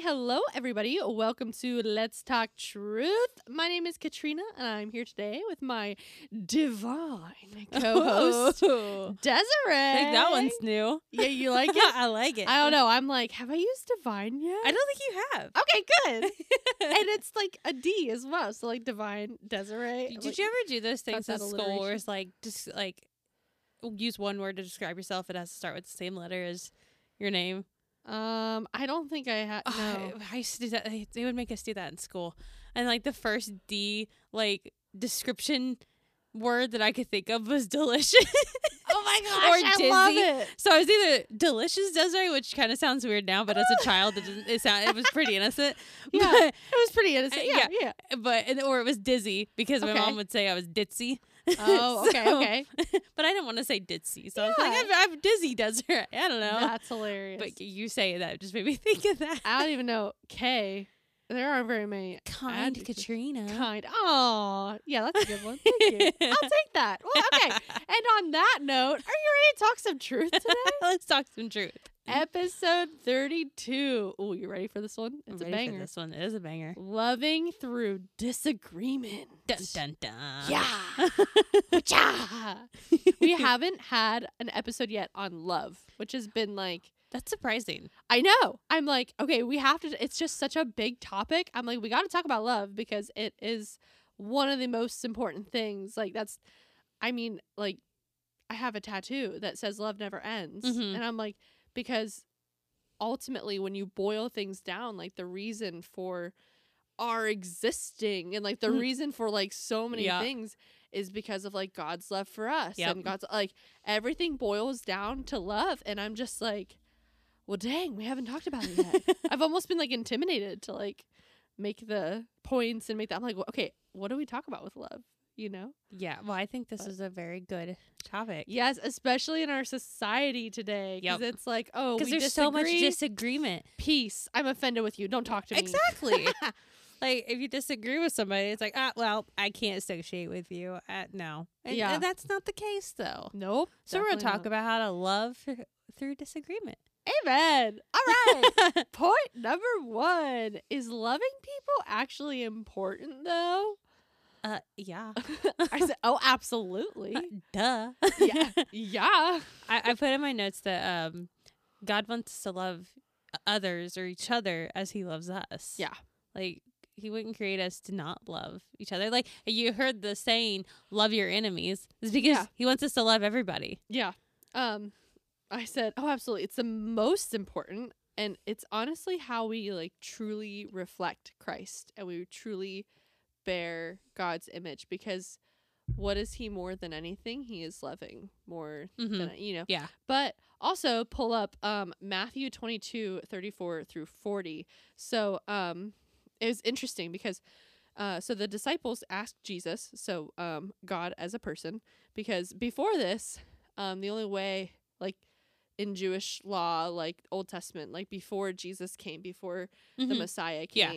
hello, everybody. Welcome to Let's Talk Truth. My name is Katrina, and I'm here today with my divine co-host, Oh, Desiree. That one's new. yeah. You like it? I like it. I don't know. I'm like, have I used divine yet? I don't think you have. Okay, good. and it's like a D as well. So like divine Desiree. Did like- you ever do those things at school where it's like just like use one word to describe yourself? It has to start with the same letter as your name. Um, I don't think I had. Oh, No. I, I used to do that. They, would make us do that in school, and like the first D like description word that I could think of was delicious. Oh my Or gosh, I love it. So I was either delicious Desiree, which kind of sounds weird now, but as a child, it didn't. It sound it was pretty innocent. Yeah. But- It was pretty innocent. Uh, Yeah, yeah. yeah. but or it was dizzy because my mom would say I was ditzy. Oh, okay, So- okay. but I didn't want to say ditzy, so I was like, I'm, I'm dizzy, Desiree. I don't know. That's hilarious. but you say that just made me think of that. I don't even know K. There aren't very many. Kind. Katrina. Kind. Oh, yeah, that's a good one. Thank you. I'll take that. Well, okay. And on that note, are you ready to talk some truth today? Let's talk some truth. Episode 32. Oh, you ready for this one? I'm It's a ready for banger. This one It is a banger. Loving through disagreement. Dun dun dun. Yeah. Cha. we haven't had an episode yet on love, which has been like That's surprising. I know. I'm like, okay, we have to. It's just such a big topic. I'm like, we got to talk about love because it is one of the most important things. Like, that's, I mean, like, I have a tattoo that says love never ends. Mhm. And I'm like, because ultimately, when you boil things down, like, the reason for our existing and like the Mhm. reason for like so many Yeah. things is because of like God's love for us Yep. and God's like everything boils down to love and I'm just like well dang we haven't talked about it yet I've almost been like intimidated to like make the points and make that I'm like well, okay what do we talk about with love you know Yeah. Well, I think this But- is a very good topic. yes especially in our society today because Yep. it's like oh Because there's so much disagreement. peace I'm offended with you don't talk to me Exactly. like if you disagree with somebody, it's like, ah, well, I can't associate with you. Uh, no. And, Yeah. and that's not the case though. nope So we're gonna talk about how to love through disagreement. Amen. All right. Point number one is loving people actually important though? Uh, yeah. I said, oh, absolutely. Duh. yeah. Yeah. I, I put in my notes that um, God wants us to love others or each other as He loves us. Yeah. Like He wouldn't create us to not love each other. Like you heard the saying, "Love your enemies," is because Yeah. He wants us to love everybody. Yeah. Um, I said, oh, absolutely. It's the most important. And it's honestly how we like truly reflect Christ and we truly bear God's image because what is he more than anything? He is loving more Mhm. than you know. Yeah. But also pull up um Matthew 22, 34 through 40. So um it was interesting because uh so the disciples asked Jesus, so um God as a person, because before this, um the only way like in Jewish law, like Old Testament, like before Jesus came, before the Mhm. Messiah Yeah.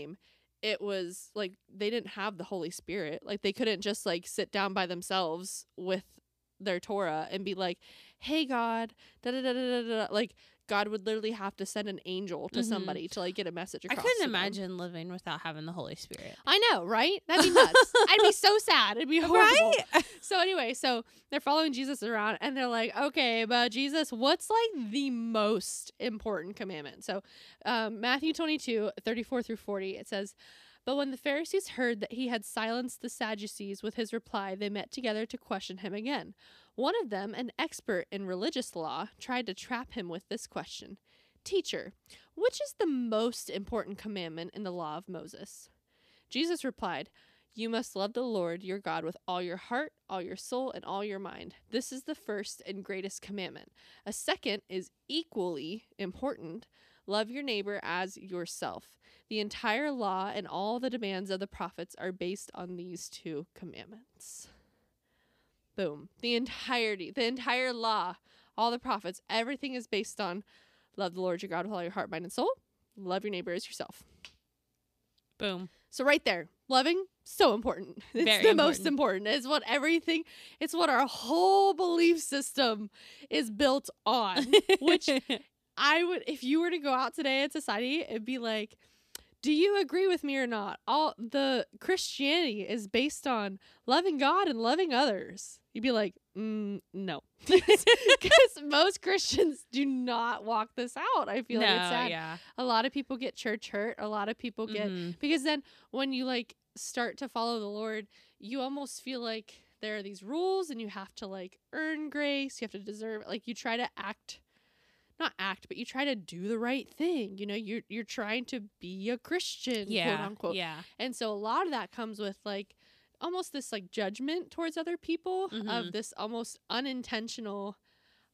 It was like they didn't have the Holy Spirit. Like they couldn't just like sit down by themselves with their Torah and be like, "Hey God," da da da da da. da. Like God would literally have to send an angel to Mhm. somebody to like get a message across. I couldn't to them. imagine living without having the Holy Spirit. I know, right? That'd be nuts. I'd be so sad. It'd be horrible. Right? So anyway, so they're following Jesus around and they're like, okay, but Jesus, what's like the most important commandment? So um, Matthew 22, 34 through 40, it says, But when the Pharisees heard that he had silenced the Sadducees with his reply, they met together to question him again. One of them, an expert in religious law, tried to trap him with this question Teacher, which is the most important commandment in the law of Moses? Jesus replied, You must love the Lord your God with all your heart, all your soul, and all your mind. This is the first and greatest commandment. A second is equally important love your neighbor as yourself. The entire law and all the demands of the prophets are based on these two commandments. Boom. The entirety, the entire law, all the prophets, everything is based on love the Lord your God with all your heart, mind, and soul. Love your neighbor as yourself. Boom. So right there, loving so important. It's Very the most important. It's what everything. It's what our whole belief system is built on. Which I would, if you were to go out today in society, it'd be like, do you agree with me or not? All the Christianity is based on loving God and loving others. You'd be like, mm, no, because most Christians do not walk this out. I feel no, like it's sad. yeah. A lot of people get church hurt. A lot of people get Mhm. because then when you like start to follow the Lord, you almost feel like there are these rules and you have to like earn grace. You have to deserve it. Like you try to act not act, but you try to do the right thing. You know, you're you're trying to be a Christian, yeah. quote unquote. Yeah. And so a lot of that comes with like almost this like judgment towards other people Mhm. of this almost unintentional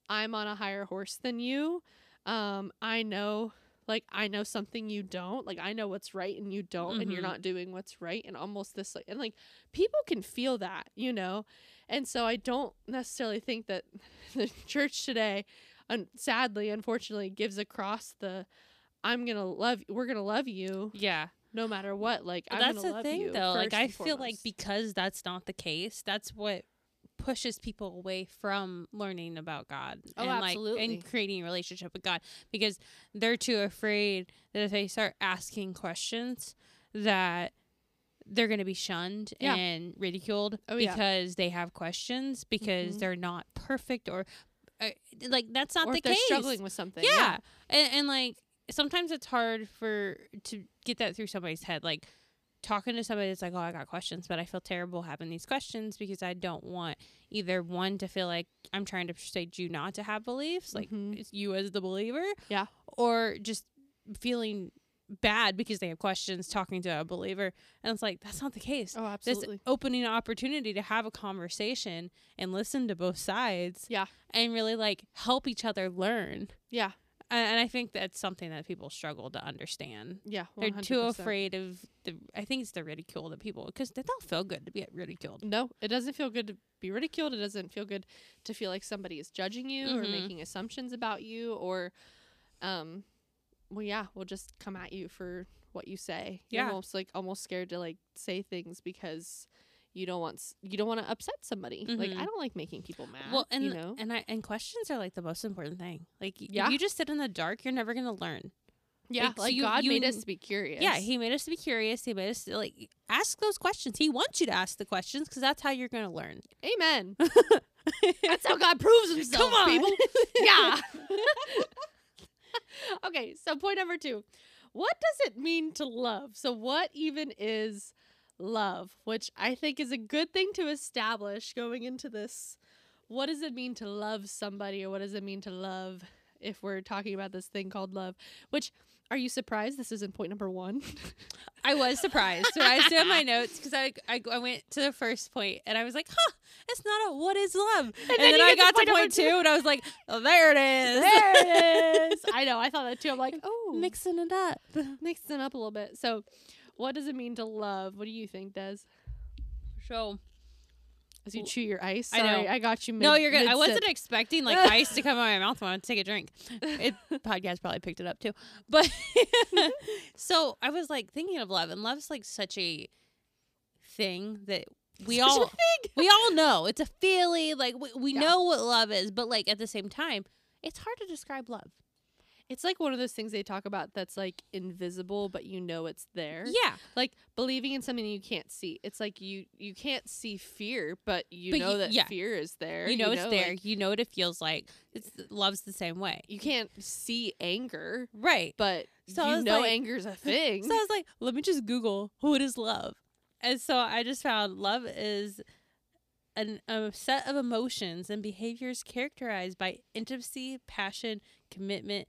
I'm on a higher horse than you. Um I know like I know something you don't. Like I know what's right and you don't and you're Mhm. not doing what's right and almost this like and like people can feel that, you know. And so I don't necessarily think that the church today un- sadly unfortunately gives across the I'm to love we're to love you Yeah. no matter what. Like I'm that's gonna the thing though. Like I feel like because that's not the case, that's what pushes people away from learning about God Oh, and like absolutely. and creating a relationship with God because they're too afraid that if they start asking questions that they're going to be shunned Yeah. and ridiculed Oh, yeah. because they have questions because Mhm. they're not perfect or uh, like that's not or the case struggling with something. yeah. And, and like sometimes it's hard for to get that through somebody's head like talking to somebody that's like oh i got questions but i feel terrible having these questions because i don't want either one to feel like i'm trying to persuade you not to have beliefs like Mhm. you as the believer Yeah. or just feeling bad because they have questions talking to a believer and it's like that's not the case Oh, absolutely. this opening an opportunity to have a conversation and listen to both sides Yeah. and really like help each other learn Yeah. and, and I think that's something that people struggle to understand. Yeah. They're too afraid of the. I think it's the ridicule that people because they don't feel good to be ridiculed. No, it doesn't feel good to be ridiculed. It doesn't feel good to feel like somebody is judging you or Mhm. making assumptions about you or um well yeah, we'll just come at you for what you say. You're Yeah. almost like almost scared to like say things because you don't want s- you don't want to upset somebody. Like Mhm. I don't like making people mad. Well, and you know. and I and questions are like the most important thing. Like Yeah. if you just sit in the dark, you're never gonna learn. Yeah, like, like, so you- God you- made us to be curious. Yeah, He made us to be curious. He made us to like ask those questions. He wants you to ask the questions because that's how you're gonna learn. Amen. That's how God proves himself, Come on. people. yeah. okay, so point number two. What does it mean to love? So, what even is love? Which I think is a good thing to establish going into this. What does it mean to love somebody, or what does it mean to love if we're talking about this thing called love? Which, are you surprised this isn't point number one? I was surprised when I saw my notes because I, I I went to the first point and I was like, huh, it's not a what is love, and, then then, I got to point point two. two and I was like, oh, there it is, there it is. I know. I thought that too. I'm like, oh, mixing it up. mixing up a little bit. So, what does it mean to love? What do you think, Des? So As you chew your ice. I know. I, got you. Mid, no, you're good. I mid-sip. wasn't expecting like ice to come out of my mouth when I take a drink. It podcast probably picked it up too, but so I was like thinking of love, and love's like such a thing that we Such all we all know it's a feeling like we, we Yeah. know what love is but like at the same time it's hard to describe love It's like one of those things they talk about that's like invisible, but you know it's there. yeah Like believing in something you can't see. It's like you you can't see fear, but you But know you- that yeah. fear is there. you know it's there like, you know what it feels like it's love's the same way you can't see anger, right but So you know like- anger's a thing. so i was like let me just google what is love and so i just found love is an, a set of emotions and behaviors characterized by intimacy passion commitment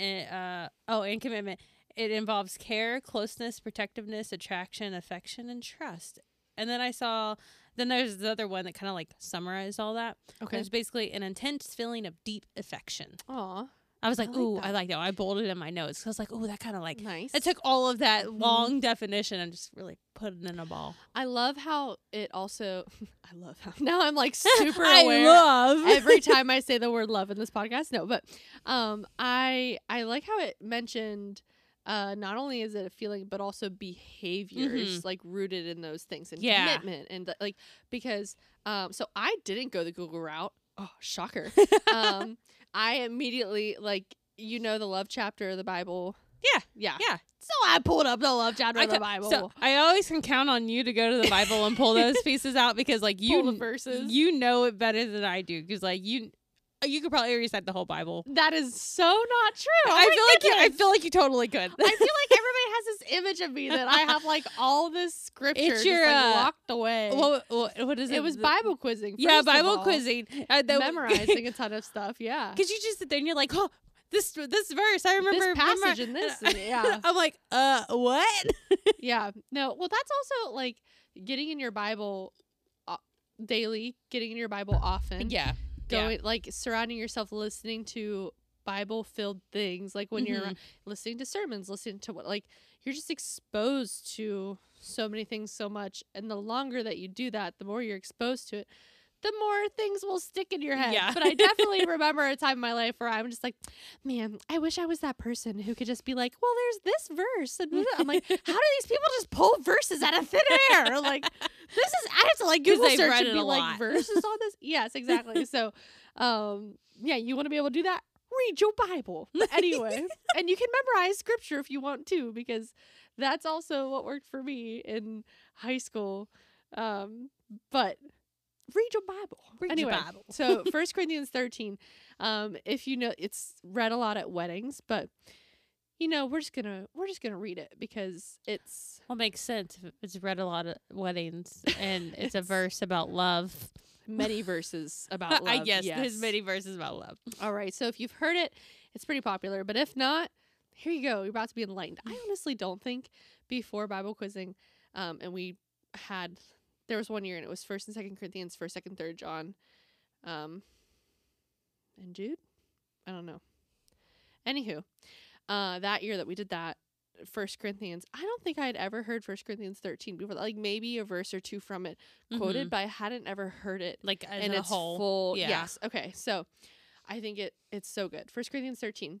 uh oh and commitment it involves care closeness protectiveness attraction affection and trust and then i saw then there's the other one that kind of like summarized all that okay. There's basically an intense feeling of deep affection. Aw. I was I like, like ooh, that. I like that. I bolded in my notes. I was like, ooh, that kind of like. nice. I took all of that Mhm. long definition and just really put it in a ball. I love how it also. I love how now I'm like super I aware. love every time I say the word love in this podcast. No, but um, I I like how it mentioned. Uh, not only is it a feeling, but also behaviors like rooted in those things and Yeah. commitment and th- like because um, so I didn't go the Google route. Oh, shocker. um, I immediately like you know the love chapter of the Bible Yeah. Yeah. Yeah. So I pulled up the love chapter I of the Bible. So I always can count on you to go to the Bible and pull those pieces out because like you verses. you know it better than I do because like you you could probably recite the whole Bible. that is so not true. Oh I feel like you, I feel like you totally could. I feel like everybody has this image of me that I have like all this scripture It's just, your, like, uh, locked away. what, what, what is it? it was Bible quizzing. Yeah, Bible all. quizzing. Uh, that- memorizing a ton of stuff. Yeah. Because you just sit there and you're like, oh, this this verse. I remember this passage memor- and this. and- yeah. I'm like, uh, what? Yeah. No. Well, that's also like getting in your Bible uh, daily, getting in your Bible often. yeah. Going like surrounding yourself listening to Bible filled things like when you're Mhm. listening to sermons, listening to what like you're just exposed to so many things so much and the longer that you do that, the more you're exposed to it, the more things will stick in your head. Yeah. But I definitely remember a time in my life where I'm just like, man, I wish I was that person who could just be like, well, there's this verse. And blah, blah." I'm like, how do these people just pull verses out of thin air? Like, this is, I have to like Google search and be like, lot. verses on this? Yes, exactly. so, um, yeah, you want to be able to do that? Read your Bible. But anyway, and you can memorize scripture if you want to, because that's also what worked for me in high school. Um, but read your Bible. Read your Bible. so First Corinthians 13. Um, if you know, it's read a lot at weddings, but you know, we're just gonna we're just gonna read it because it's Well, makes sense. if It's read a lot of weddings, and it's a verse about love. many verses about love. I guess yes. there's many verses about love. All right. So if you've heard it, it's pretty popular. But if not, here you go. You're about to be enlightened. I honestly don't think before Bible quizzing, um, and we had there was one year and it was first and second Corinthians, first, second, third John, um, and Jude. I don't know. Anywho, uh, that year that we did that. First Corinthians. I don't think I had ever heard First Corinthians thirteen before. Like maybe a verse or two from it quoted, Mhm. but I hadn't ever heard it like in and a it's whole. full. yeah. Yes. Okay. So I think it it's so good. First Corinthians thirteen.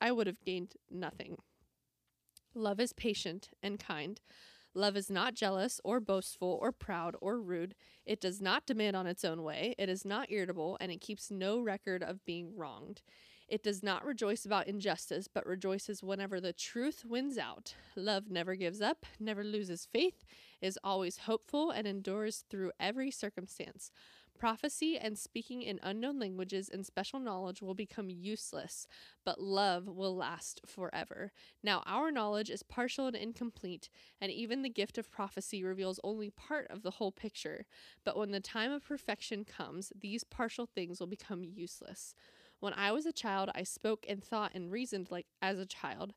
I would have gained nothing. Love is patient and kind. Love is not jealous or boastful or proud or rude. It does not demand on its own way. It is not irritable and it keeps no record of being wronged. It does not rejoice about injustice, but rejoices whenever the truth wins out. Love never gives up, never loses faith, is always hopeful, and endures through every circumstance. Prophecy and speaking in unknown languages and special knowledge will become useless, but love will last forever. Now, our knowledge is partial and incomplete, and even the gift of prophecy reveals only part of the whole picture. But when the time of perfection comes, these partial things will become useless. When I was a child, I spoke and thought and reasoned like as a child.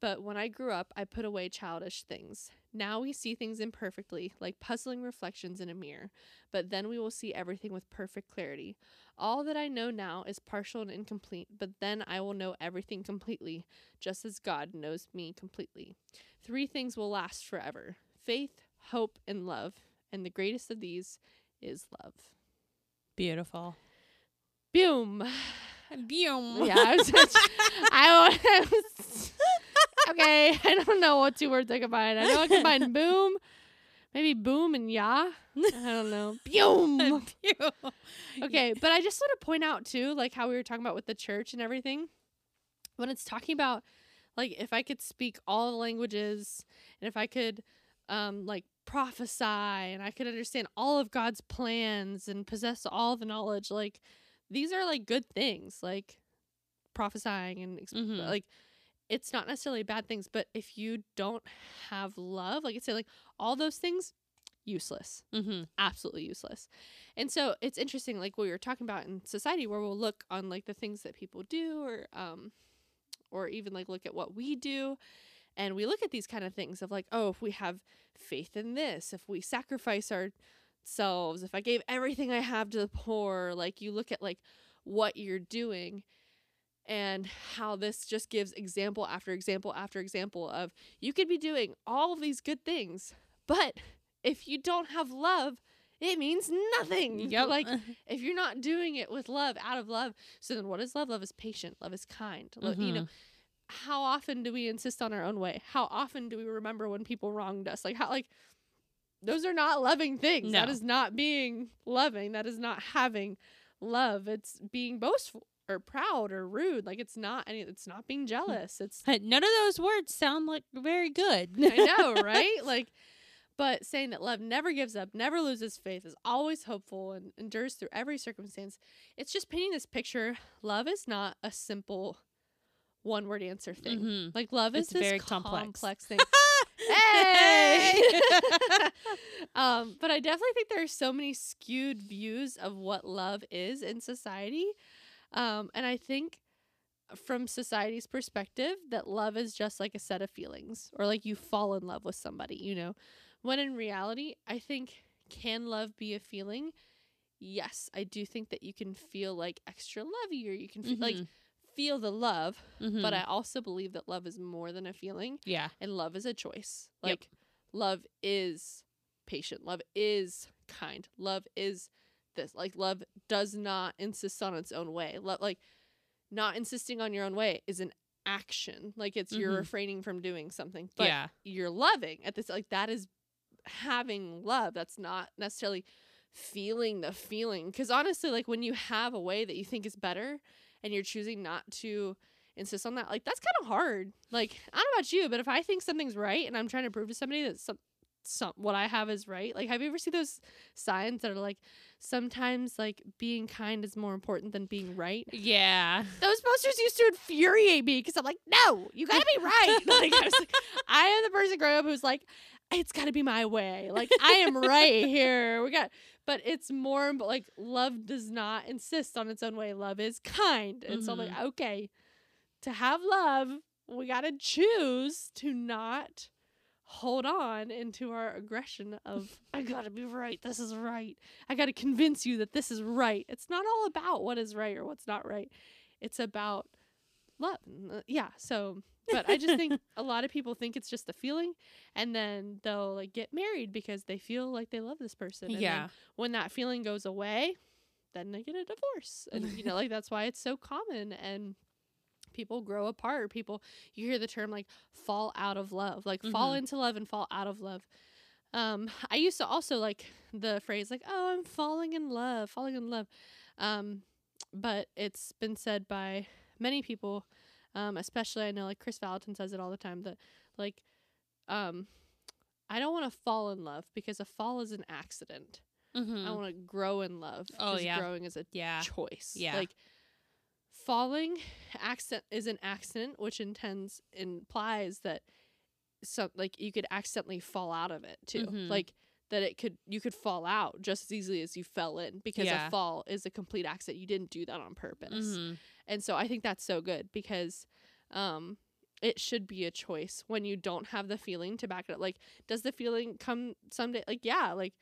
But when I grew up, I put away childish things. Now we see things imperfectly, like puzzling reflections in a mirror, but then we will see everything with perfect clarity. All that I know now is partial and incomplete, but then I will know everything completely, just as God knows me completely. Three things will last forever faith, hope, and love, and the greatest of these is love. Beautiful. Boom. Boom. Yeah, I was, I, was okay. I don't know what two words I combine. I know I combine boom, maybe boom and yeah. I don't know. Boom. Okay, but I just want to point out too, like how we were talking about with the church and everything. When it's talking about, like, if I could speak all the languages, and if I could, um, like prophesy, and I could understand all of God's plans and possess all the knowledge, like these are like good things, like prophesying and exp- Mhm. like it's not necessarily bad things, but if you don't have love, like I said, like all those things, useless Mm-hmm. absolutely useless. And so it's interesting, like what we were talking about in society, where we'll look on like the things that people do, or um, or even like look at what we do, and we look at these kind of things of like, oh, if we have faith in this, if we sacrifice ourselves, if I gave everything I have to the poor, like you look at like what you're doing, and how this just gives example after example after example of you could be doing all of these good things, but if you don't have love, it means nothing. Yep. Like if you're not doing it with love, out of love, so then what is love? Love is patient. Love is kind. Lo- You know, mm-hmm. how often do we insist on our own way? How often do we remember when people wronged us? Like how like those are not loving things. That No. is not being loving. That is not having love. It's being boastful or proud or rude. Like it's not any it's not being jealous. It's None of those words sound like very good. I know, right? Like, but saying that love never gives up, never loses faith, is always hopeful, and endures through every circumstance. It's just painting this picture. Love is not a simple one word answer thing. Mhm. Like, love is It's this very complex, complex. thing. hey! um, but I definitely think there are so many skewed views of what love is in society. Um, and I think from society's perspective that love is just like a set of feelings or like you fall in love with somebody, you know. When in reality, I think can love be a feeling? Yes, I do think that you can feel like extra lovey or you can feel, like Mhm. feel the love, Mhm. but I also believe that love is more than a feeling yeah. and love is a choice. Yep. Like love is patient. Love is kind. Love is this. Like love does not insist on its own way. Love like not insisting on your own way is an action. Like it's you're Mhm. refraining from doing something. But yeah. you're loving at this like that is having love. That's not necessarily feeling the feeling. Cause honestly, like when you have a way that you think is better and you're choosing not to insist on that, like that's kind of hard. Like, I don't know about you, but if I think something's right and I'm trying to prove to somebody that some some what I have is right, like have you ever seen those signs that are like sometimes like being kind is more important than being right? Yeah. Those posters used to infuriate me because I'm like, no, you gotta be right. like I was like, I am the person growing up who's like, it's gotta be my way. Like I am right here. We got, but it's more but like love does not insist on its own way. Love is kind, and so I'm like, mm-hmm. okay, to have love, we gotta choose to not hold on into our aggression of I gotta be right. This is right. I gotta convince you that this is right. It's not all about what is right or what's not right. It's about love. Uh, Yeah. So, but I just think a lot of people think it's just a feeling, and then they'll like get married because they feel like they love this person. And Yeah. when that feeling goes away, then they get a divorce, and you know, like that's why it's so common and. People grow apart. People, you hear the term like fall out of love, like fall Mhm. into love and fall out of love. Um, I used to also like the phrase like, "Oh, I'm falling in love, falling in love," um, but it's been said by many people, um, especially I know like Kris Vallotton says it all the time that like, um, I don't want to fall in love because a fall is an accident. Mm-hmm. I want to grow in love. Oh, yeah. growing is a yeah. choice. Yeah. Like falling accident is an accident, which intends implies that some like you could accidentally fall out of it too. Mhm. Like that it could you could fall out just as easily as you fell in because Yeah. a fall is a complete accident. You didn't do that on purpose. Mm-hmm. And so I think that's so good because um it should be a choice when you don't have the feeling to back it up. Like, does the feeling come someday? Like, yeah, like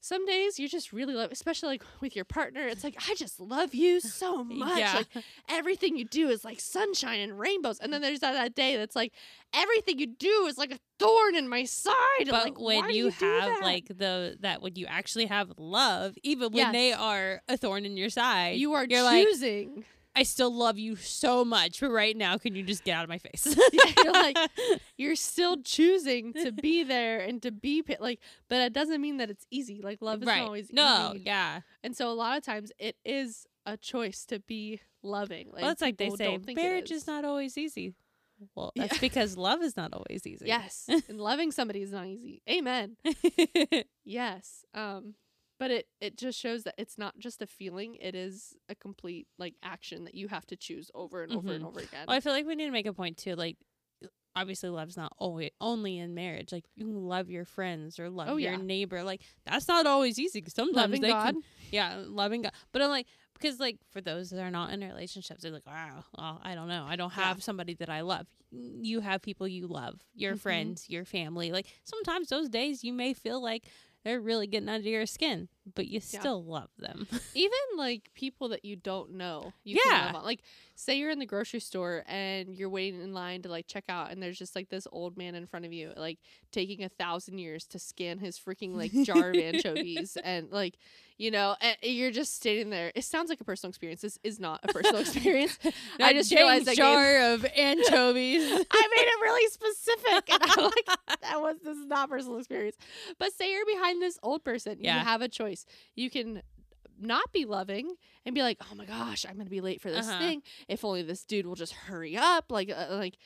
some days you just really love, especially like with your partner. It's like, I just love you so much. Yeah. Like, everything you do is like sunshine and rainbows. And then there's that, that day that's like, everything you do is like a thorn in my side. But like, when do you, have like the that when you actually have love, even when Yes. they are a thorn in your side, you are you're like, choosing. I still love you so much, but right now, can you just get out of my face? Yeah, you're like, you're still choosing to be there and to be like but it doesn't mean that it's easy like love isn't right? always no, easy yeah. and so a lot of times it is a choice to be loving like, Well, it's like they say, don't think it marriage is not always easy. Well, Yeah. that's because love is not always easy. yes and loving somebody is not easy amen yes um but it it just shows that it's not just a feeling it is a complete like action that you have to choose over and over and Mhm. over again Well, I feel like we need to make a point too. Like, obviously, love's not always only in marriage. Like, you love your friends or love Oh, your yeah. neighbor. Like, that's not always easy. sometimes loving they god can, yeah, loving God. But I'm like, because like for those that are not in relationships, they're like, wow, well, I don't know. I don't Yeah. have somebody that I love. You have people you love, your Mhm. friends, your family. Like sometimes those days you may feel like they're really getting under your skin. But you Yeah. still love them. even like people that you don't know you Yeah. can love on. like say you're in the grocery store and you're waiting in line to like check out and there's just like this old man in front of you like taking a thousand years to scan his freaking like jar of anchovies and like you know and you're just standing there it sounds like a personal experience this is not a personal experience I just realized gave- jar of anchovies. I made it really specific, and I'm like, that was this is not personal experience. But say you're behind this old person, Yeah. you have a choice. You can not be loving and be like, oh my gosh, I'm gonna be late for this Uh-huh. thing. If only this dude will just hurry up. Like, uh, like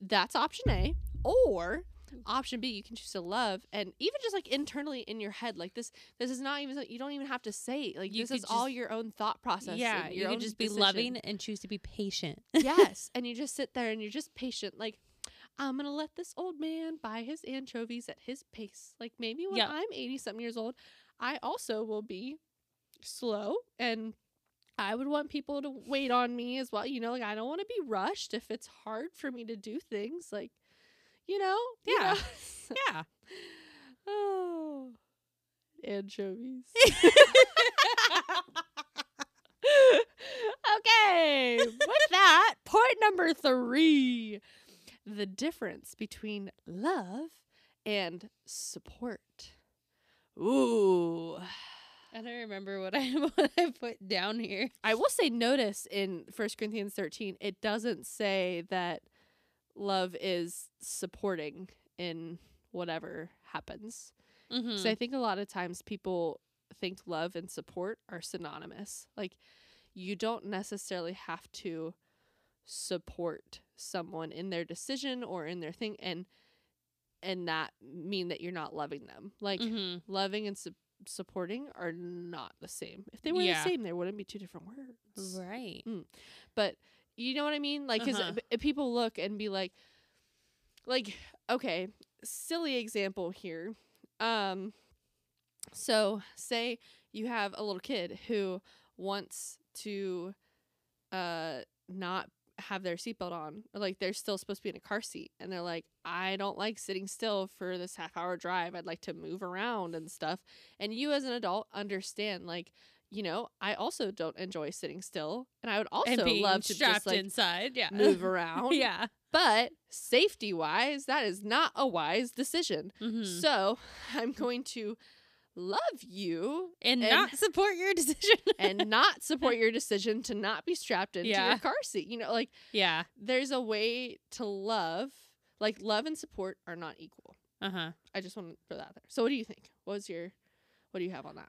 that's option A. Or option B, you can choose to love, and even just like internally in your head, like this. This is not even. You don't even have to say. Like You this is could all your own thought process. yeah, you can just be loving and choose to be patient. yes. And you just sit there and you're just patient. Like, I'm going to let this old man buy his anchovies at his pace. Like, maybe when Yeah. I'm 80 something years old, I also will be slow and I would want people to wait on me as well. You know, like, I don't want to be rushed if it's hard for me to do things. Like, you know? you Yeah. know? yeah. oh, anchovies. okay, with that, point number three the difference between love and support. Ooh. I don't remember what I what I put down here. I will say, notice in First Corinthians 13, it doesn't say that love is supporting in whatever happens. Mm-hmm. So I think a lot of times people think love and support are synonymous. Like you don't necessarily have to support someone in their decision or in their thing and and that mean that you're not loving them. Like mm-hmm. loving and su- supporting are not the same. If they were Yeah. the same, there wouldn't be two different words. Right. But you know what I mean? Like, because Uh-huh. people look and be like, like, okay, silly example here. Um, so say you have a little kid who wants to, uh, not have their seatbelt on, or like they're still supposed to be in a car seat, and they're like, I don't like sitting still for this half hour drive. I'd like to move around and stuff. And you, as an adult, understand like. You know, I also don't enjoy sitting still, and I would also love to just like inside. Yeah. move around. yeah. But safety wise, that is not a wise decision. Mm-hmm. So I'm going to love you and, and- not support your decision. and not support your decision to not be strapped into Yeah. your car seat. You know, like yeah. there's a way to love, like love and support are not equal. Uh huh. I just want to throw that out there. So what do you think? What was your, what do you have on that?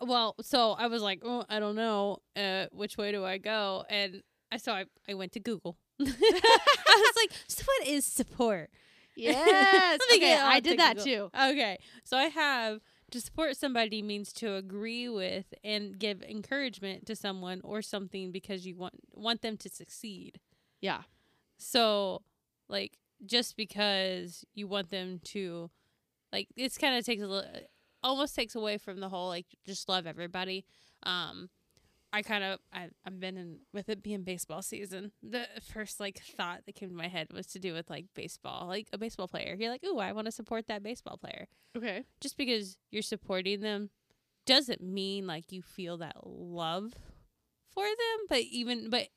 Well, so I was like, oh, I don't know, uh, which way do I go? And I so I, I went to Google. I was like, so what is support? Yes. Okay, I did that Google. too. Okay, so I have to support somebody means to agree with and give encouragement to someone or something because you want want them to succeed. Yeah. So, like, just because you want them to, like, it's kind of takes a little, almost takes away from the whole like just love everybody. Um, I kind of I I've been in with it being baseball season. The first like thought that came to my head was to do with like baseball, like a baseball player. You're like, oh, I want to support that baseball player. Okay. Just because you're supporting them doesn't mean like you feel that love for them, but even but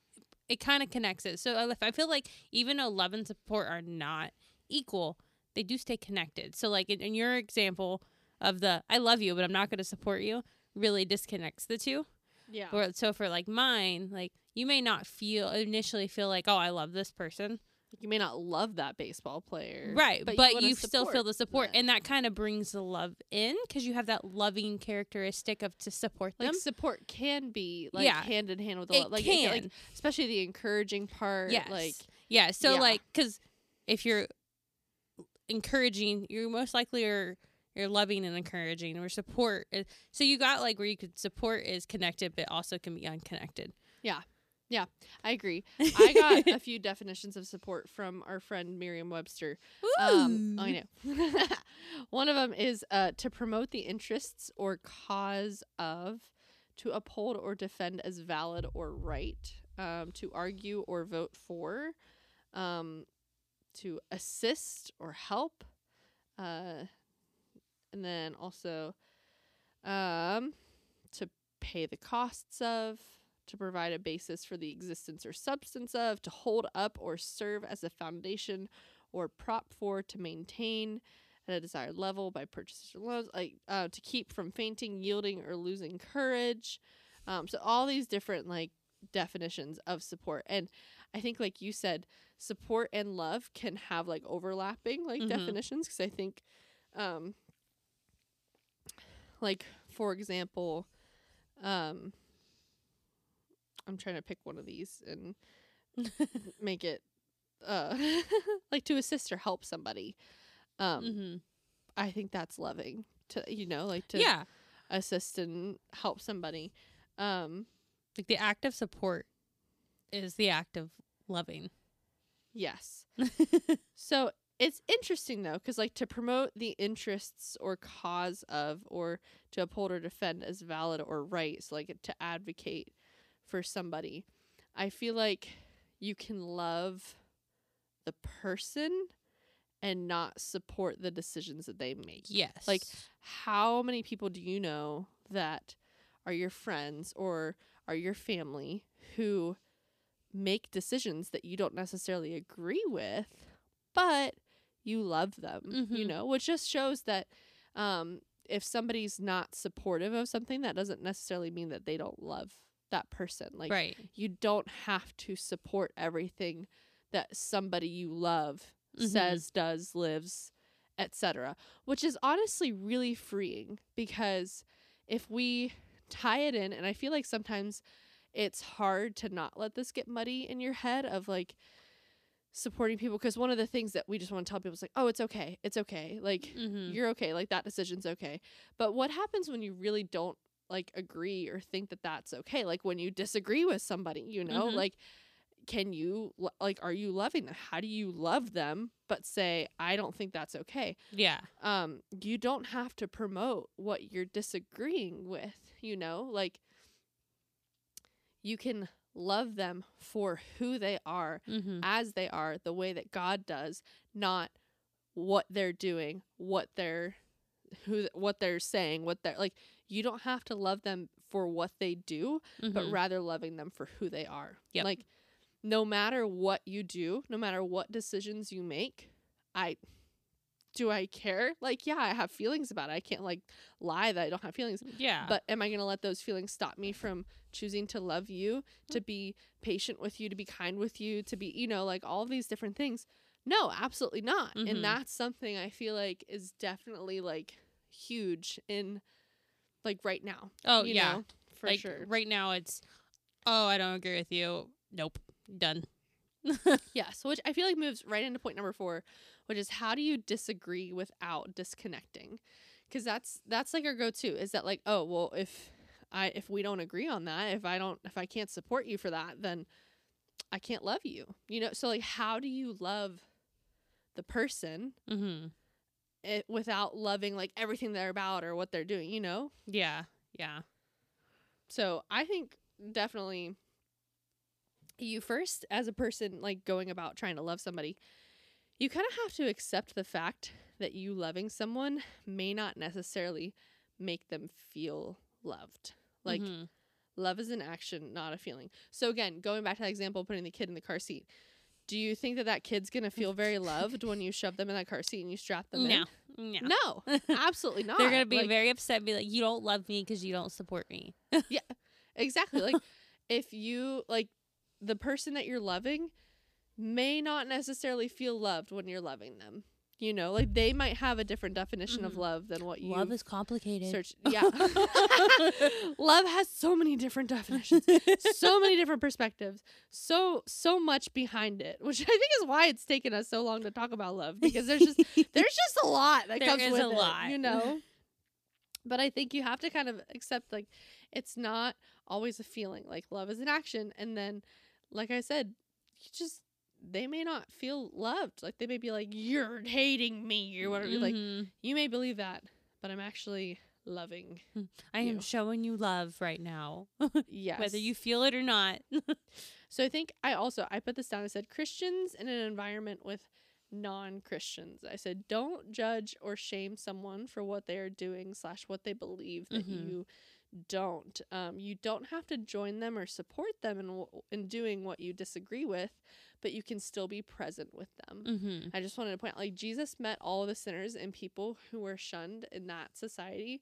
it kind of connects it. So I- I feel like even though love and support are not equal, they do stay connected. So like in, in your example of the I love you, but I'm not going to support you, really disconnects the two. Yeah. Or so for like mine, like you may not feel initially feel like oh I love this person, You may not love that baseball player. right? But, But, you, you, still feel the support, that. and that kind of brings the love in because you have that loving characteristic of to support like them. support can be like Yeah. hand in hand with the love. Like, can. like especially the encouraging part. Yes. Like Yeah. So Yeah. like, because if you're encouraging, you most likely are you're loving and encouraging, or support. is- So you got like where you could support is connected, but also can be unconnected. Yeah. Yeah. I agree. I got a few definitions of support from our friend Merriam Webster. Um, I know. One of them is uh, to promote the interests or cause of, to uphold or defend as valid or right, um, to argue or vote for, um, to assist or help, uh, and then also um, to pay the costs of, to provide a basis for the existence or substance of, to hold up or serve as a foundation or prop for, to maintain at a desired level by purchases or loans, like uh, to keep from fainting, yielding, or losing courage. Um, so all these different like definitions of support, and I think like you said, support and love can have like overlapping like Mhm. definitions because I think, um, like for example, um, I'm trying to pick one of these and make it uh like to assist or help somebody. Um, hmm I think that's loving to you know like to Yeah. assist and help somebody. Um, Like the act of support is the act of loving. yes. So it's interesting though, because like to promote the interests or cause of, or to uphold or defend as valid or right, so like to advocate for somebody, I feel like you can love the person and not support the decisions that they make. yes. Like, How many people do you know that are your friends or are your family who make decisions that you don't necessarily agree with, but you love them, you Mhm. know, which just shows that um, if somebody's not supportive of something, that doesn't necessarily mean that they don't love that person. Like, right. you don't have to support everything that somebody you love Mhm. says, does, lives, etc. Which is honestly really freeing because if we tie it in, and I feel like sometimes it's hard to not let this get muddy in your head of like supporting people because one of the things that we just want to tell people is like, oh, it's okay, it's okay, like Mm-hmm. you're okay, like that decision's okay. But what happens when you really don't like agree or think that that's okay? Like when you disagree with somebody, you know, Mhm. like can you like are you loving them? How do you love them but say I don't think that's okay? Yeah. Um you don't have to promote what you're disagreeing with, you know? Like you can love them for who they are Mm-hmm. as they are the way that God does, not what they're doing, what they're who what they're saying, what they're like you don't have to love them for what they do, but rather loving them for who they are. Mm-hmm. Yep. Like no matter what you do, no matter what decisions you make, I do I care? Like yeah, I have feelings about it. I can't like lie that I don't have feelings. yeah. But am I going to let those feelings stop me from choosing to love you, to be patient with you, to be kind with you, to be, you know, like all these different things? No, absolutely not. Mhm. And that's something I feel like is definitely like huge in like right now. oh yeah. know, for like sure. right now it's oh I don't agree with you. Nope. Done. Yeah. So which I feel like moves right into point number four, which is how do you disagree without disconnecting? Because that's that's like our go to is that like oh well if I if we don't agree on that if I don't if I can't support you for that then I can't love you you know so like how do you love the person Mm-hmm. it, without loving like everything they're about or what they're doing you know Yeah. Yeah. So I think definitely you first, as a person, like going about trying to love somebody, you kind of have to accept the fact that you loving someone may not necessarily make them feel loved. Like, Mhm. love is an action, not a feeling. So, again, going back to that example, putting the kid in the car seat, do you think that that kid's going to feel very loved when you shove them in that car seat and you strap them no. in? No. No, absolutely not. They're gonna be Like, very upset. And be like, you don't love me because you don't support me. Yeah, exactly. Like if you like the person that you're loving may not necessarily feel loved when you're loving them. You know, like they might have a different definition of Mhm. love than what you Love is complicated. search. Yeah. love has so many different definitions, so many different perspectives, so so much behind it, which I think is why it's taken us so long to talk about love because there's just there's just a lot that There comes is with a it, lot. you know. But I think you have to kind of accept like it's not always a feeling. Like love is an action, and then, like I said, you just they may not feel loved. Like they may be like you're hating me or whatever. Like Mhm. you may believe that, but I'm actually loving. I am showing you love right now, Yes. whether you feel it or not. So I think I also I put this down. I said Christians in an environment with non Christians. I said, don't judge or shame someone for what they are doing slash what they believe that Mhm. you don't. Um, you don't have to join them or support them in w- in doing what you disagree with, but you can still be present with them. Mm-hmm. I just wanted to point out, like Jesus met all of the sinners and people who were shunned in that society,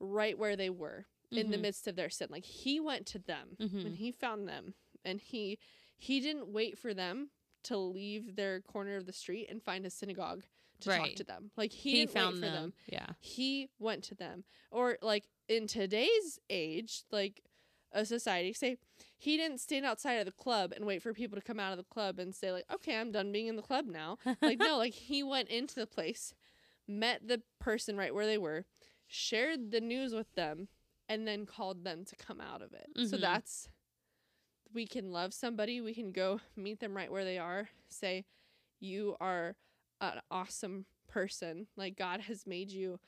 right where they were in the Mhm. midst of their sin. Like He went to them and Mhm. He found them, and He He didn't wait for them to leave their corner of the street and find a synagogue to talk to them. Like He, He, found them. them. Yeah. He went to them, or like in today's age, like a society, say he didn't stand outside of the club and wait for people to come out of the club and say like, okay, I'm done being in the club now. like no, like he went into the place, met the person right where they were, shared the news with them, and then called them to come out of it. So Mhm. that's we can love somebody, we can go meet them right where they are, say you are an awesome person. Like God has made you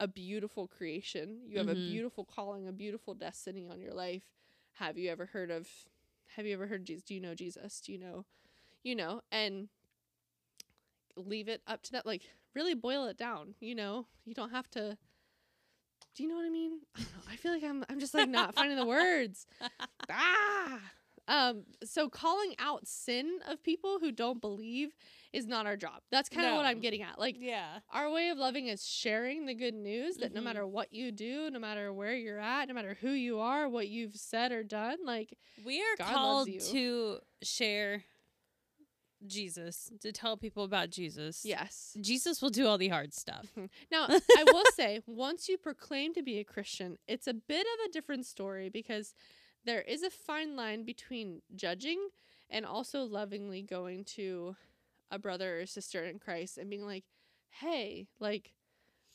a beautiful creation. You have a Mhm. beautiful calling, a beautiful destiny on your life. Have you ever heard of have you ever heard Jesus? Do you know Jesus? Do you know you know, and leave it up to that like really boil it down, you know? You don't have to Do you know what I mean? I don't know. I feel like I'm I'm just like not finding the words. ah. Um so calling out sin of people who don't believe is not our job. That's kind of what I'm getting at. Like yeah. our way of loving is sharing the good news that no Mhm. matter what you do, no matter where you're at, no matter who you are, what you've said or done, like We are God called to share Jesus, to tell people about Jesus. yes. Jesus will do all the hard stuff. Now, I will say, once you proclaim to be a Christian, it's a bit of a different story because there is a fine line between judging and also lovingly going to a brother or sister in Christ and being like, hey, like,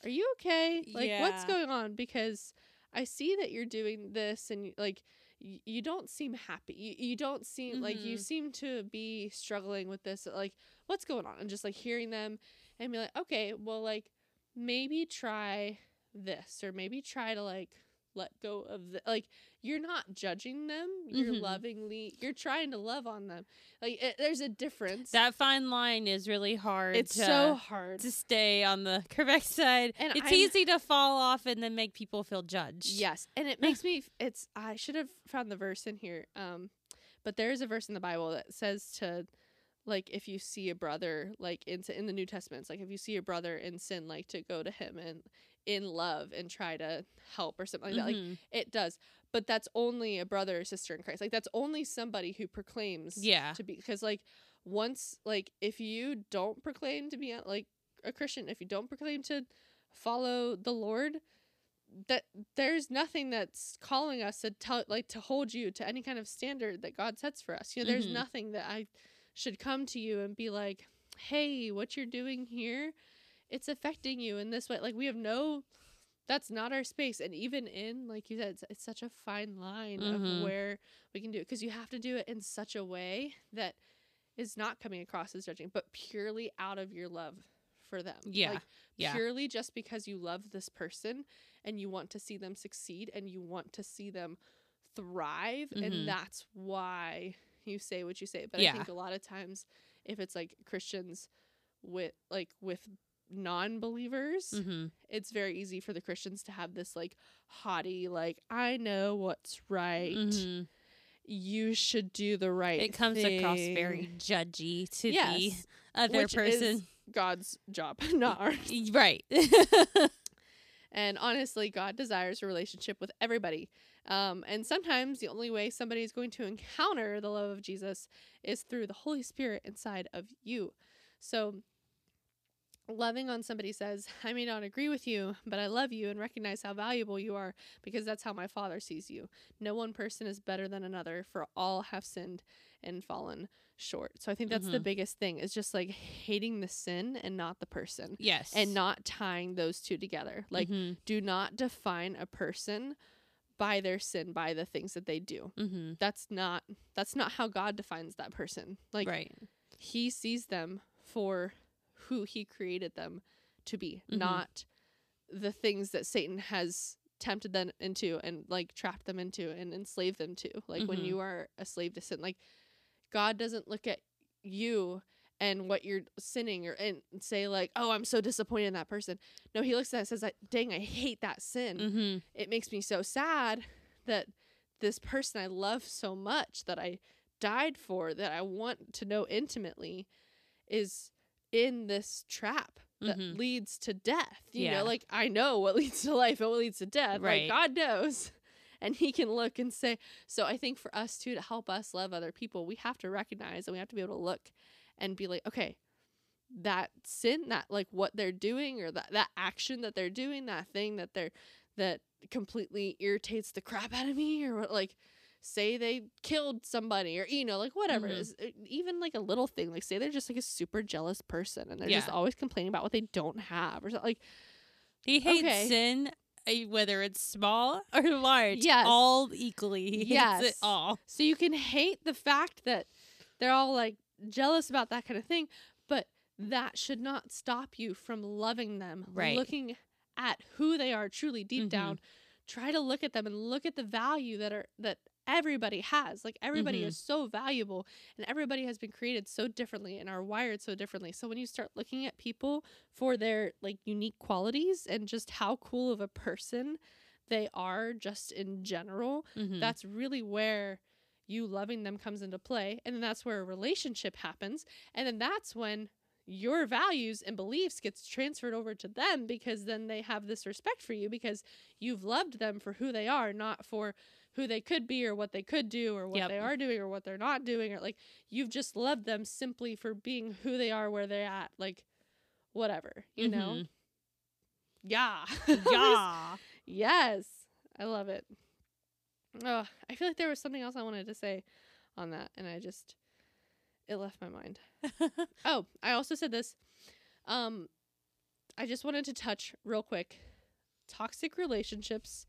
are you okay? Like, what's going on? Because I see that you're doing this and, like, y- you don't seem happy. You, you don't seem like you Mhm. seem to be struggling with this. Like, what's going on? And just like hearing them and be like, okay, well, like maybe try this or maybe try to like let go of the like you're not judging them you're Mhm. lovingly you're trying to love on them like it, there's a difference That fine line is really hard it's to, so hard to stay on the correct side. And it's I'm- easy to fall off and then make people feel judged. yes and it makes me it's i should have found the verse in here um but there is a verse in the bible that says to like if you see a brother like in in the new testament it's like if you see a brother in sin like to go to him and in love and try to help or something like that like Mhm. It does. But that's only a brother or sister in Christ. Like that's only somebody who proclaims Yeah. to be because like once like if you don't proclaim to be like a Christian, if you don't proclaim to follow the Lord, that there's nothing that's calling us to tell like to hold you to any kind of standard that God sets for us. You know, there's Mhm. nothing that I should come to you and be like, "Hey, what you're doing here, it's affecting you in this way." Like we have no that's not our space and even in like you said it's, it's such a fine line Mhm. of where we can do it because you have to do it in such a way that is not coming across as judging but purely out of your love for them Yeah, like yeah. purely just because you love this person and you want to see them succeed and you want to see them thrive Mhm. and that's why you say what you say but Yeah. i think a lot of times if it's like christians with like with non-believers Mhm. it's very easy for the Christians to have this like haughty, like, I know what's right. Mhm. You should do the right It comes across very judgy to the yes, other which person. God's job, not ours. right. And honestly, God desires a relationship with everybody. Um, and sometimes the only way somebody is going to encounter the love of Jesus is through the Holy Spirit inside of you. So, loving on somebody says, I may not agree with you, but I love you and recognize how valuable you are because that's how my Father sees you. No one person is better than another, for all have sinned and fallen short. So, I think that's the Mhm. biggest thing is just like hating the sin and not the person yes. and not tying those two together. Like, Mhm. do not define a person by their sin by the things that they do Mhm. that's not that's not how god defines that person like right. he sees them for who he created them to be Mhm. not the things that satan has tempted them into and like trapped them into and enslaved them to like when Mhm. you are a slave to sin like god doesn't look at you and what you're sinning or and say like oh i'm so disappointed in that person no he looks at it and says dang i hate that sin Mm-hmm. it makes me so sad that this person i love so much that i died for that i want to know intimately is in this trap that Mhm. leads to death you Yeah. know like i know what leads to life and what leads to death Right. like god knows and he can look and say so i think for us too to help us love other people we have to recognize and we have to be able to look and be like okay that sin that like what they're doing or that that action that they're doing that thing that they're that completely irritates the crap out of me or what like say they killed somebody or you know like whatever it Mhm. is even like a little thing like say they're just like a super jealous person and they're just always complaining about what they don't have or something like He hates Okay. sin, uh, whether it's small or large. Yes. all equally. He hates it all. So you can hate the fact that they're all like jealous about that kind of thing, but that should not stop you from loving them. Right. Looking at who they are truly deep Mhm. down. Try to look at them and look at the value that are that everybody has. Like everybody Mhm. is so valuable and everybody has been created so differently and are wired so differently. So when you start looking at people for their like unique qualities and just how cool of a person they are just in general, Mhm. that's really where you loving them comes into play and then that's where a relationship happens and then that's when your values and beliefs gets transferred over to them because then they have this respect for you because you've loved them for who they are not for who they could be or what they could do or what Yep. they are doing or what they're not doing or like you've just loved them simply for being who they are where they're at like whatever you know Mhm. yeah yeah. Yes. I love it. Oh, I feel like there was something else I wanted to say on that and I just it left my mind. Oh, I also said this. Um I just wanted to touch real quick. Toxic relationships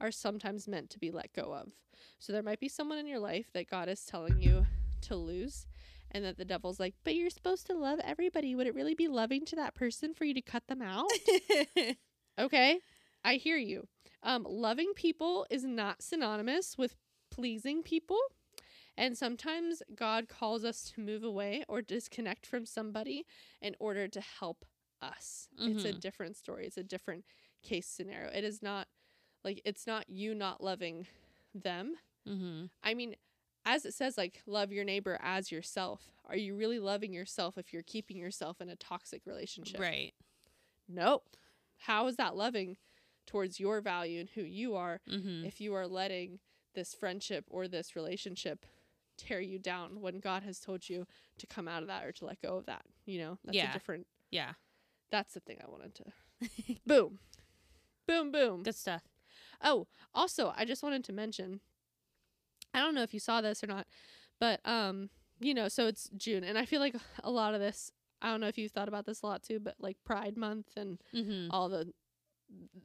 are sometimes meant to be let go of. So there might be someone in your life that God is telling you to lose and that the devil's like, "But you're supposed to love everybody. Would it really be loving to that person for you to cut them out?" Okay, I hear you. Um, loving people is not synonymous with pleasing people. And sometimes God calls us to move away or disconnect from somebody in order to help us. It's a Mhm. different story, it's a different case scenario. It is not like it's not you not loving them. mm-hmm. I mean, as it says, like, love your neighbor as yourself. Are you really loving yourself if you're keeping yourself in a toxic relationship? Right. Nope. How is that loving towards your value and who you are Mm-hmm. if you are letting this friendship or this relationship tear you down when God has told you to come out of that or to let go of that? You know, that's Yeah. a different, Yeah. that's the thing I wanted to. boom. Boom, boom. Good stuff. Oh, also, I just wanted to mention I don't know if you saw this or not, but um, you know, so it's June and I feel like a lot of this I don't know if you've thought about this a lot too, but like Pride Month and Mm-hmm. all the,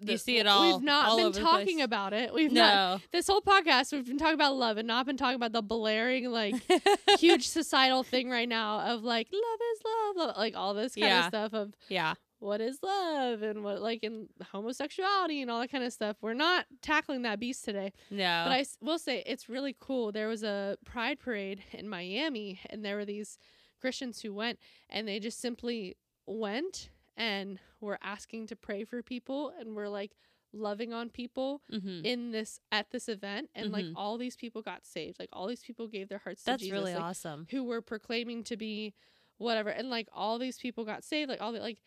You see it all- We've not all been talking about it. We've not No. this whole podcast we've been talking about love and not been talking about the blaring like huge societal thing right now of like love is love, love like all this kind Yeah. of stuff of yeah. What is love and what like in homosexuality and all that kind of stuff. We're not tackling that beast today. No. But I s- will say it's really cool. There was a pride parade in Miami, and there were these Christians who went, and they just simply went and were asking to pray for people, and were like loving on people mm-hmm. in this at this event, and like Mhm. all these people got saved. Like all these people gave their hearts That's to Jesus. really like, awesome. Who were proclaiming to be whatever, and like all these people got saved. Like all the like,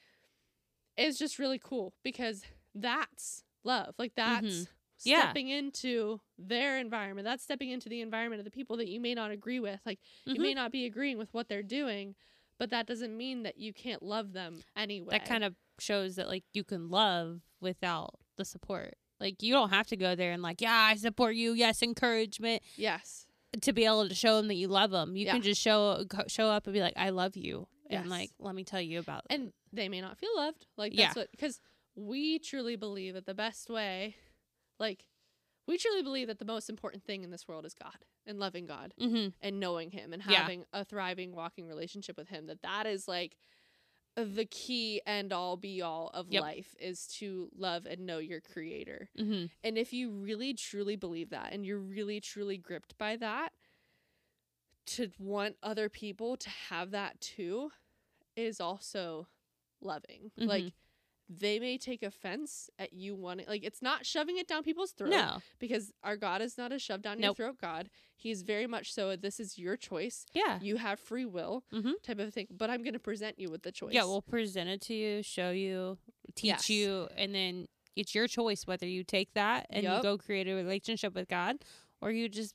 it's just really cool because that's love. Like that's Mhm. Yeah. stepping into their environment. That's stepping into the environment of the people that you may not agree with. Like you Mhm. may not be agreeing with what they're doing, but that doesn't mean that you can't love them anyway. that kind of shows that like you can love without the support. Like you don't have to go there and like, yeah, I support you. Yes, encouragement yes, to be able to show them that you love them. You Yeah. can just show show up and be like, I love you, Yes. and like let me tell you about. and they may not feel loved. Like Yeah. that's what because we truly believe that the best way, like we truly believe that the most important thing in this world is God and loving God mm-hmm. and knowing Him and Yeah. having a thriving walking relationship with Him. That that is like the key and all be all of Yep. life is to love and know your Creator. Mm-hmm. And if you really truly believe that and you're really truly gripped by that, to want other people to have that too is also loving. Like Mhm. they may take offense at you wanting like it's not shoving it down people's throat No. because our God is not a shove down Nope. your throat God. He's very much so this is your choice. Yeah. You have free will Mhm. type of thing, but I'm going to present you with the choice. Yeah, we'll present it to you, show you, teach Yes. you, and then it's your choice whether you take that and you go create a relationship with God or you just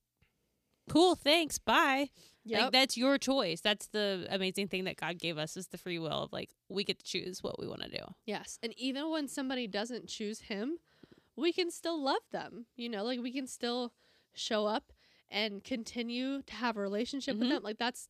cool, thanks, bye. Yep. Like that's your choice. That's the amazing thing that God gave us is the free will of like we get to choose what we want to do. Yes. And even when somebody doesn't choose him, we can still love them. You know, like we can still show up and continue to have a relationship with Mhm. them. Like that's,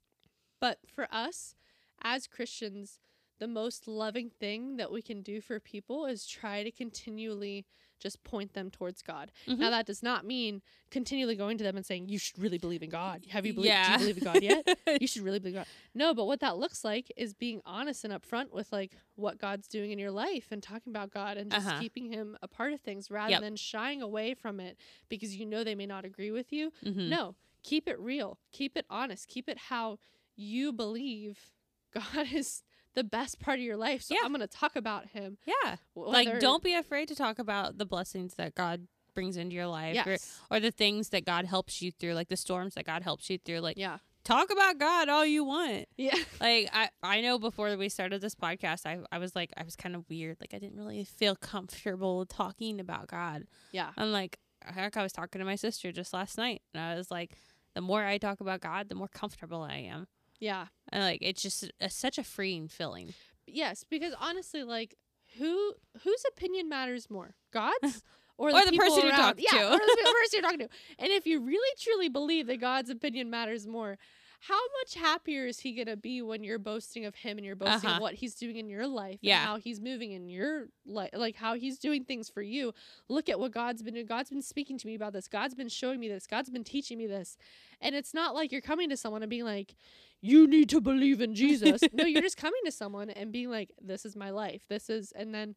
but for us as Christians, the most loving thing that we can do for people is try to continually just point them towards God. Now Mhm. that does not mean continually going to them and saying, You should really believe in God. Have you believed do you believe in God yet? you should really believe God. No, but what that looks like is being honest and upfront with like what God's doing in your life and talking about God and just Uh-huh. keeping him a part of things rather Yep. than shying away from it because you know they may not agree with you. Mhm. No, keep it real. Keep it honest. Keep it how you believe God is the best part of your life. So Yeah. I'm going to talk about him. Yeah. whether- Like don't be afraid to talk about the blessings that God brings into your life or, or the things that God helps you through, like the storms that God helps you through. Like Yeah. talk about God all you want. Yeah. like I, I know before we started this podcast I, I was like I was kind of weird like I didn't really feel comfortable talking about God Yeah. I'm like heck I was talking to my sister just last night and I was like the more I talk about God the more comfortable I am Yeah. and like it's just a, such a freeing feeling Yes, because honestly, like who whose opinion matters more, God's or, Or the person around? talking yeah, to. or the person you're talking to. And if you really truly believe that God's opinion matters more, how much happier is He gonna be when you're boasting of Him and you're boasting Uh-huh. of what He's doing in your life, Yeah. and how He's moving in your life, like how He's doing things for you. Look at what God's been doing. God's been speaking to me about this. God's been showing me this. God's been teaching me this. And it's not like you're coming to someone and being like, you need to believe in Jesus. no, you're just coming to someone and being like, this is my life. This is, and then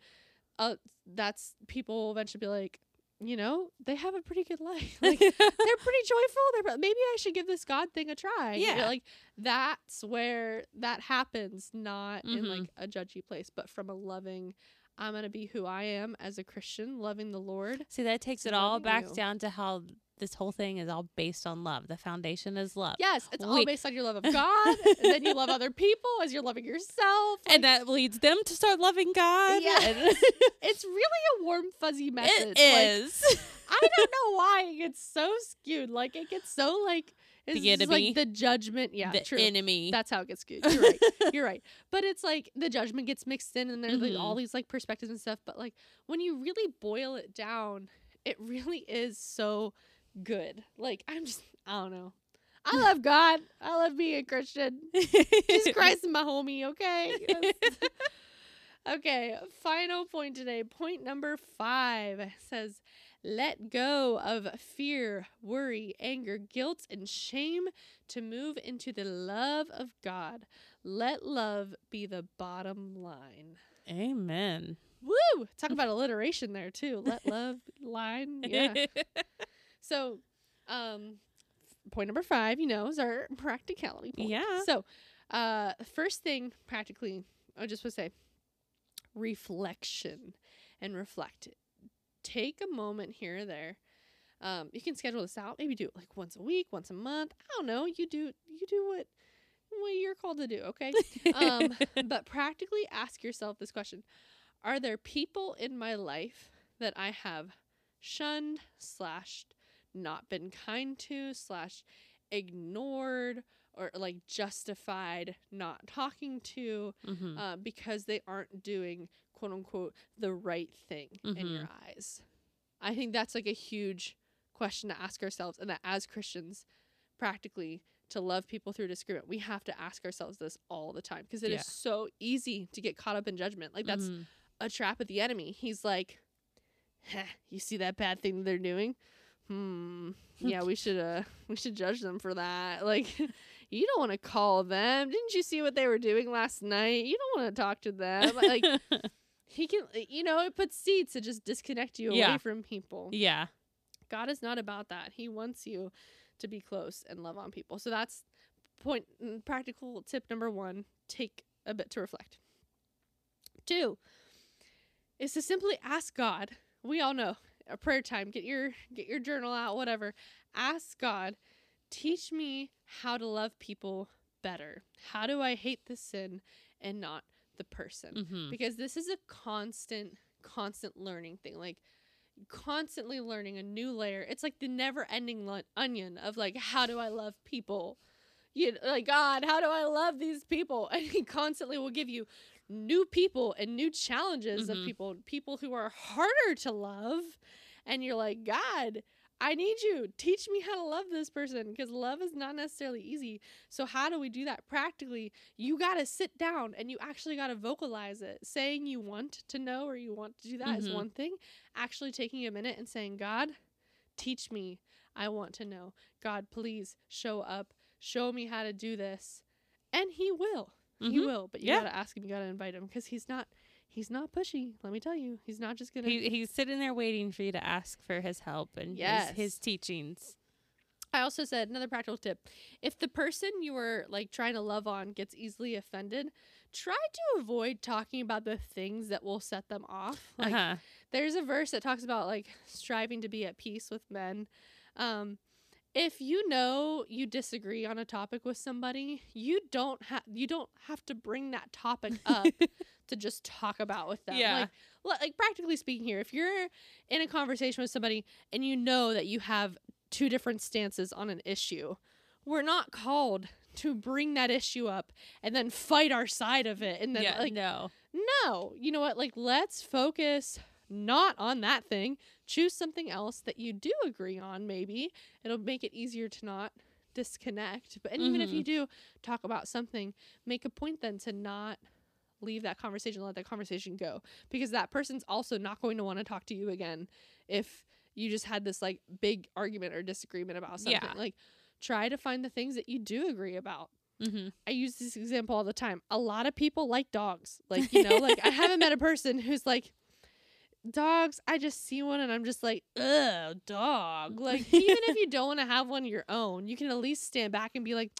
uh, that's people will eventually be like, you know, they have a pretty good life. Like, they're pretty joyful. They're maybe I should give this God thing a try. You know, Yeah. like that's where that happens, not in Mhm. like a judgy place, but from a loving. I'm gonna be who I am as a Christian, loving the Lord. see that takes it all back you. down to how this whole thing is all based on love the foundation is love Yes, it's all based on your love of God, and then you love other people as you're loving yourself. and that leads them to start loving God Yeah. and it's really a warm fuzzy message. It is. Like, I don't know why it gets so skewed. Like it gets so like it's The just, like the judgment. Yeah, the true. enemy That's how it gets skewed. You're right. You're right. But it's like the judgment gets mixed in, and there's like Mhm. all these like perspectives and stuff. But like when you really boil it down, it really is so good. Like I'm just I don't know. I love God. I love being a Christian. Jesus Christ is my homie, okay? Okay, final point today. Point number five says, let go of fear, worry, anger, guilt, and shame to move into the love of God. Let love be the bottom line. Amen. Woo! Talk about alliteration there too. Let love line. Yeah. So, um, point number five, you know, is our practicality point. Yeah. So, uh, first thing practically, I just would say reflection and reflect. Take a moment here or there. Um, you can schedule this out. Maybe do it like once a week, once a month. I don't know. You do you do what what you're called to do. Okay. Um, but practically ask yourself this question: Are there people in my life that I have shunned, slashed, not been kind to, slash ignored, or like justified not talking to Mhm. uh, because they aren't doing quote unquote the right thing in your eyes? I think that's like a huge question to ask ourselves, and that as Christians, practically to love people through disagreement, we have to ask ourselves this all the time because it is Yeah. so easy to get caught up in judgment. Like that's Mhm. a trap of the enemy. He's like, "Heh, you see that bad thing they're doing? Hmm. Yeah, we should uh we should judge them for that. Like you don't want to call them. Didn't you see what they were doing last night? You don't want to talk to them. Like he can you know, it puts seeds to just disconnect you Yeah. away from people. yeah. God is not about that. He wants you to be close and love on people. So that's point mm, practical tip number 1, take a bit to reflect. 2 is to simply ask God. We all know a prayer time. Get your get your journal out, whatever. Ask God, teach me how to love people better. How do I hate the sin and not the person? Mm-hmm. Because this is a constant constant learning thing. Like constantly learning a new layer. It's like the never-ending lo- onion of like how do I love people? You like God, how do I love these people? And he constantly will give you new people and new challenges of Mhm. people, people who are harder to love. And you're like, God, I need you. Teach me how to love this person because love is not necessarily easy. So, how do we do that practically? You got to sit down and you actually got to vocalize it. Saying you want to know or you want to do that is Mhm. one thing. Actually taking a minute and saying, God, teach me. I want to know. God, please show up. Show me how to do this. And He will. He Mhm. will. But you Yeah. got to ask Him. You got to invite Him because He's not. He's not pushy. Let me tell you, he's not just gonna. He, he's sitting there waiting for you to ask for his help and Yes. his, his teachings. I also said another practical tip: if the person you were like trying to love on gets easily offended, try to avoid talking about the things that will set them off. Like, uh-huh. there's a verse that talks about like striving to be at peace with men. Um, if you know you disagree on a topic with somebody, you don't have you don't have to bring that topic up to just talk about with them. Yeah. Like, like practically speaking here, if you're in a conversation with somebody and you know that you have two different stances on an issue, we're not called to bring that issue up and then fight our side of it and then yeah, like no. no, you know what? Like, let's focus not on that thing. Choose something else that you do agree on, maybe. It'll make it easier to not disconnect. But and even if you do talk about something, make a point then to not leave that conversation, let that conversation go. Because that person's also not going to want to talk to you again if you just had this like big argument or disagreement about something. Yeah. Like, try to find the things that you do agree about. Mm-hmm. I use this example all the time. A lot of people like dogs. Like, you know, like I haven't met a person who's like, dogs, I just see one and I'm just like, ugh, dog. Like, even if you don't want to have one of your own, you can at least stand back and be like,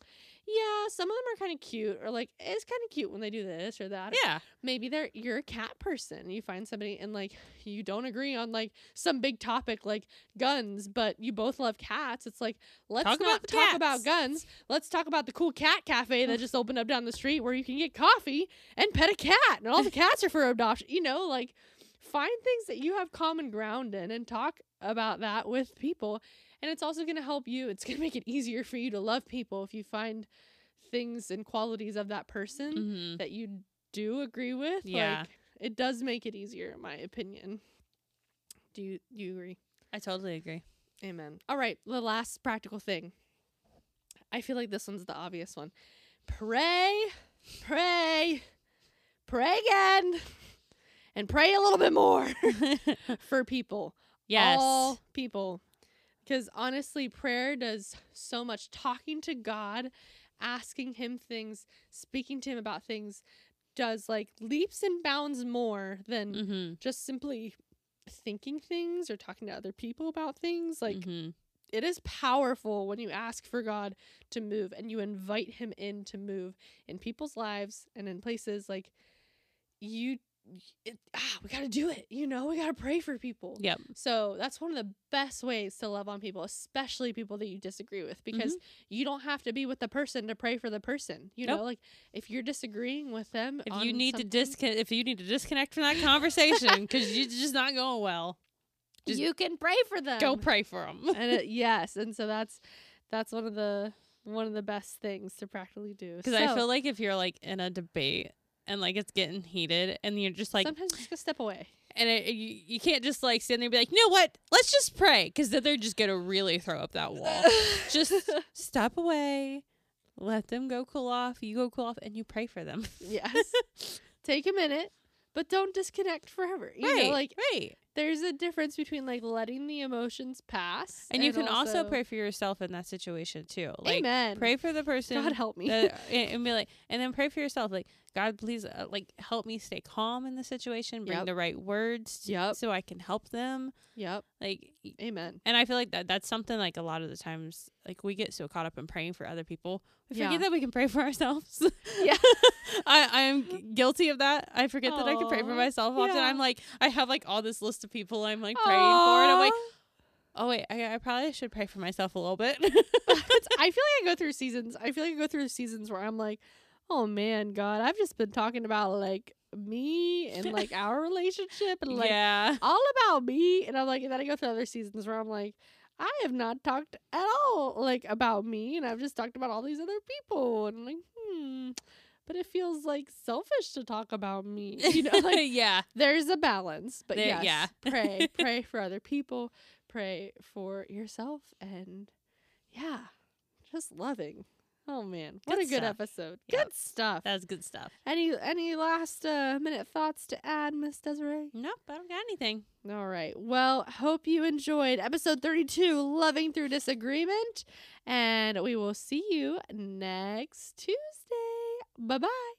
yeah, some of them are kind of cute, or like, it's kind of cute when they do this or that. Yeah. Maybe they're you're a cat person. You find somebody and like you don't agree on like some big topic like guns, but you both love cats. It's like let's Talk about not the talk about guns. Let's talk about the cool cat cafe that just opened up down the street where you can get coffee and pet a cat, and all the cats are for adoption. You know, like find things that you have common ground in and talk about that with people. And it's also going to help you. It's going to make it easier for you to love people if you find things and qualities of that person Mm-hmm. that you do agree with. Yeah. Like, it does make it easier, in my opinion. Do you do you agree? I totally agree. Amen. All right, the last practical thing. I feel like this one's the obvious one. Pray, pray, pray again, and pray a little bit more for people. yes. All people. Because honestly, prayer does so much talking to God, asking Him things, speaking to Him about things, does like leaps and bounds more than mm-hmm. just simply thinking things or talking to other people about things. Like, mm-hmm. it is powerful when you ask for God to move and you invite Him in to move in people's lives and in places like you. It, ah, we got to do it. You know, we got to pray for people. Yep. So that's one of the best ways to love on people, especially people that you disagree with, because you don't have to be with the person to pray for the person. You know, like if you're disagreeing with them, If you need to disconnect, if you need to disconnect from that conversation because you're just not going well, you can pray for them. go pray for them. and it, yes, and so that's that's one of the one of the best things to practically do. Because I feel like if you're like in a debate and like it's getting heated and you're just like, sometimes you just gotta step away. and it, you, you can't just like stand there and be like, you know what? Let's just pray. Because then they're just to really throw up that wall. just step away, let them go cool off. You go cool off and you pray for them. yes, take a minute, but don't disconnect forever. You right. know, like right. There's a difference between like letting the emotions pass And, you can also, pray for yourself in that situation too. Like Amen. pray for the person God help me. that- and, and be like and then pray for yourself like God please uh, like help me stay calm in the situation, bring Yep. the right words to- Yep. so I can help them. yep. Like Amen. and I feel like that that's something like a lot of the times like we get so caught up in praying for other people. We Yeah. forget that we can pray for ourselves. Yeah. I I am guilty of that. I forget that I can pray for myself often. yeah. I'm like I have like all this list of people I'm like praying for and I'm like Oh wait, I, I probably should pray for myself a little bit. I feel like I go through seasons. I feel like I go through seasons where I'm like, oh man, God, I've just been talking about like me and like our relationship and like yeah. all about me. And I'm like, and then I go through other seasons where I'm like, I have not talked at all like about me, and I've just talked about all these other people, and I'm like, hmm. But it feels like selfish to talk about me. You know, like yeah. there's a balance. But There- yes, yeah. pray, pray for other people, pray for yourself, and yeah, just loving. Oh man, what Good a good stuff. episode. Yep. Good stuff. That was good stuff. Any any last uh, minute thoughts to add, Miss Desiree? Nope, I don't got anything. All right. Well, hope you enjoyed episode 32, Loving Through Disagreement. And we will see you next Tuesday. Bye bye.